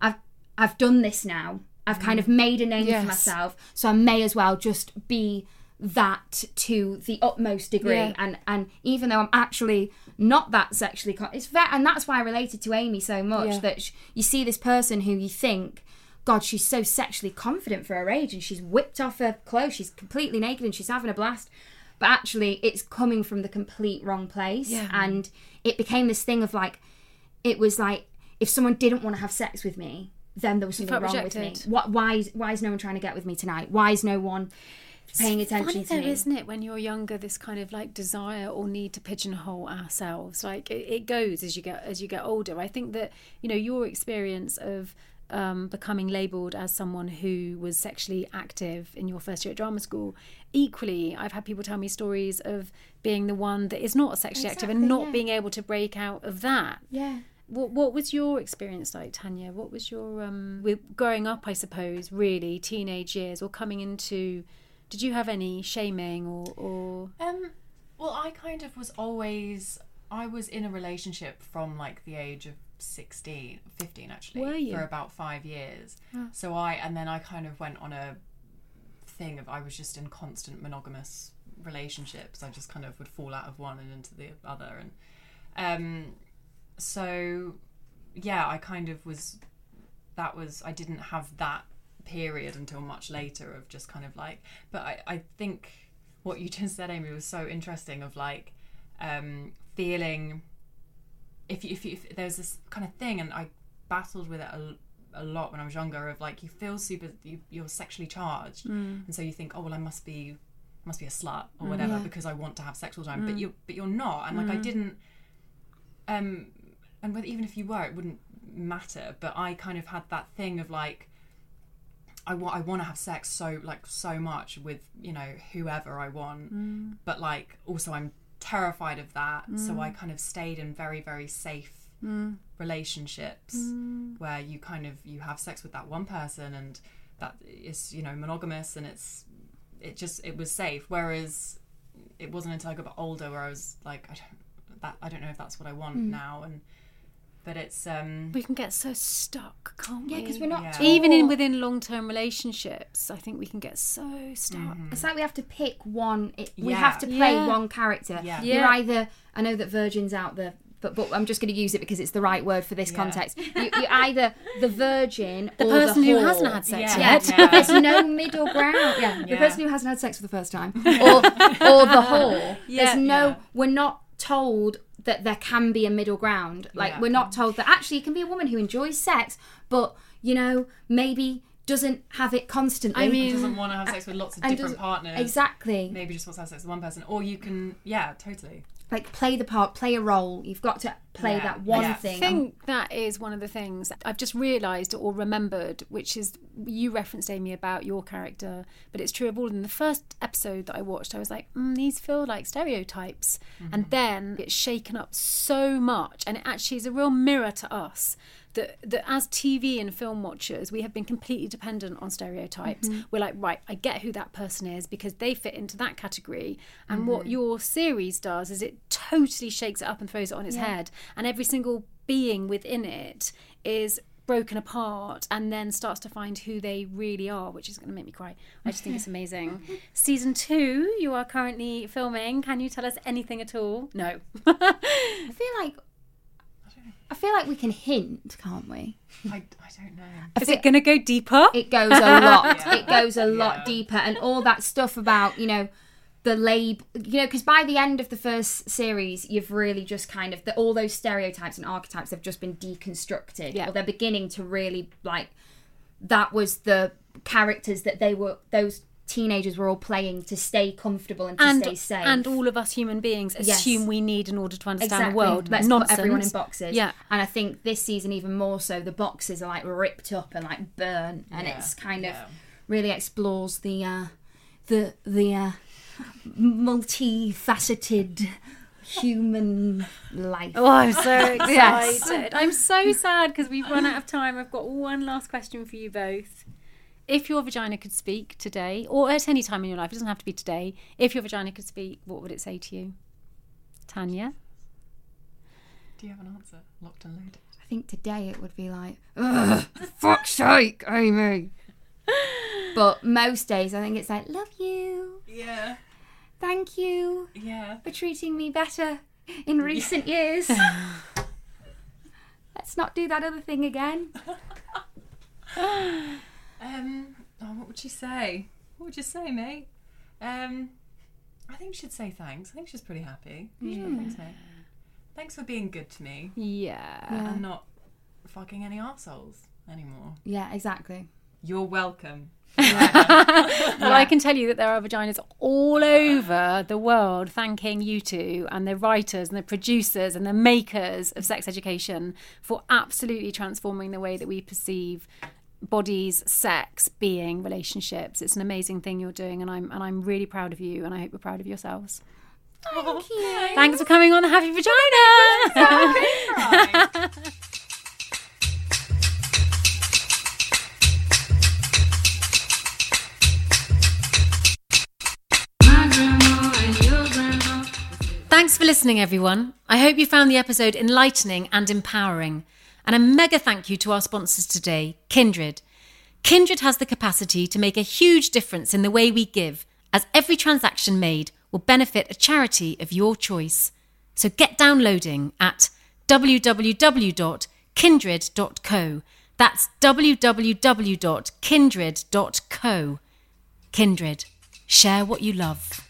I've I've done this now. I've kind of made a name Yes. for myself, so I may as well just be that to the utmost degree. Yeah. And and even though I'm actually not that sexually, con- it's very, and that's why I related to Aimee so much Yeah. that sh- you see this person who you think. God, she's so sexually confident for her age, and she's whipped off her clothes. She's completely naked, and she's having a blast. But actually, it's coming from the complete wrong place, Yeah. and it became this thing of like, it was like if someone didn't want to have sex with me, then there was something wrong with me. What? Why? is- Why is no one trying to get with me tonight? Why is no one paying attention Funny to though, isn't it? When you're younger, this kind of like desire or need to pigeonhole ourselves, like it, it goes as you get as you get older. I think that you know your experience of um, becoming labelled as someone who was sexually active in your first year at drama school. Equally, I've had people tell me stories of being the one that is not sexually active and not yeah. being able to break out of that. Yeah. What What was your experience like, Tanya? What was your um, with growing up? I suppose really teenage years or coming into. Did you have any shaming or or Um, well, I kind of was always. I was in a relationship from like the age of 16, 15 actually, for about five years. So I, and then I kind of went on a thing of I was just in constant monogamous relationships. I just kind of would fall out of one and into the other, and um, so yeah, I kind of was. That was I didn't have that period until much later of just kind of like. But I, I think what you just said, Aimee, was so interesting. Of like um, feeling if you, if, you, if there's this kind of thing, and I battled with it a, a lot when I was younger. Of like you feel super, you, you're sexually charged, and so you think, oh well, I must be must be a slut or whatever because I want to have sex all the time. But you but you're not, and like I didn't. Um, and whether, even if you were, it wouldn't matter. But I kind of had that thing of like. I want I want to have sex so like so much with you know whoever I want, mm. but like also I'm terrified of that. So I mm. kind of stayed in very very safe mm. relationships where you kind of you have sex with that one person and that is you know monogamous and it's it just it was safe. Whereas it wasn't until I got a bit older where I was like I don't that I don't know if that's what I want now. And but it's um we can get so stuck, can't we? Yeah, because we're not Yeah. even in within long term relationships, I think we can get so stuck. It's like we have to pick one. It, We have to play Yeah. one character. Yeah. You're either. I know that Virgin's out there, but but I'm just going to use it because it's the right word for this context. [laughs] You, you're either the virgin, The or person the who hasn't had sex Yeah. yet. Yeah, there's no middle ground. Yeah, the person who hasn't had sex for the first time, [laughs] or or the whore. Yeah. There's no. Yeah. We're not told that there can be a middle ground. Like Yeah. we're not told that actually it can be a woman who enjoys sex, but you know maybe doesn't have it constantly. I mean, doesn't want to have sex with lots of different partners. Exactly. Maybe just wants to have sex with one person, or you can, yeah, totally. Like play the part, play a role. You've got to play Yeah. that one Yeah. thing. I think that is one of the things I've just realised or remembered, which is you referenced Aimee about your character, but it's true of all of them. The first episode that I watched, I was like, mm, these feel like stereotypes, and then it's shaken up so much, and it actually is a real mirror to us. That, that as TV and film watchers, we have been completely dependent on stereotypes. Mm-hmm. We're like, right, I get who that person is because they fit into that category. And mm-hmm. what your series does is it totally shakes it up and throws it on its head. And every single being within it is broken apart and then starts to find who they really are, which is going to make me cry. I just think it's [laughs] amazing. Season two, you are currently filming. Can you tell us anything at all? No. [laughs] I feel like I feel like we can hint, can't we? I, I don't know. is it going to go deeper? It goes a lot. [laughs] Yeah. It goes a lot Yeah. deeper, and all that stuff about you know the lab. You know, because by the end of the first series, you've really just kind of the, all those stereotypes and archetypes have just been deconstructed. Yeah. Or they're beginning to really like. That was the characters that they were. Those teenagers were all playing to stay comfortable and to and, stay safe. and all of us human beings assume we need in order to understand exactly. the world. Let's Nonsense. put everyone in boxes. Yeah. And I think this season even more so, the boxes are like ripped up and like burnt, and Yeah, it's kind of really explores the uh, the the uh, multifaceted human life. Oh, I'm so [laughs] excited. Yes. I'm so sad because we've run out of time. I've got one last question for you both. If your vagina could speak today, or at any time in your life, it doesn't have to be today, if your vagina could speak, what would it say to you? Tanya? Do you have an answer? Locked and loaded. I think today it would be like, Ugh, for fuck's sake, Aimee. [laughs] but most days I think it's like, love you, Yeah, thank you yeah. for treating me better in recent years. [laughs] Let's not do that other thing again. [laughs] Um, oh, what would you say? What would you say, mate? Um, I think she'd say thanks. I think she's pretty happy. She'd go, Thanks, mate. Thanks for being good to me Yeah. and not fucking any arseholes anymore. Yeah, exactly. You're welcome. [laughs] well, I can tell you that there are vaginas all over the world thanking you two and the writers and the producers and the makers of sex education for absolutely transforming the way that we perceive bodies, sex, being, relationships. It's an amazing thing you're doing, and I'm and I'm really proud of you, and I hope you're proud of yourselves. Thank you. Thanks for coming on the Happy Vagina. My grandma and your grandma. Thanks for listening, everyone. I hope you found the episode enlightening and empowering. And a mega thank you to our sponsors today, Kindred. Kindred has the capacity to make a huge difference in the way we give, as every transaction made will benefit a charity of your choice. So get downloading at www.kindred.co. That's www.kindred.co. Kindred. Share what you love.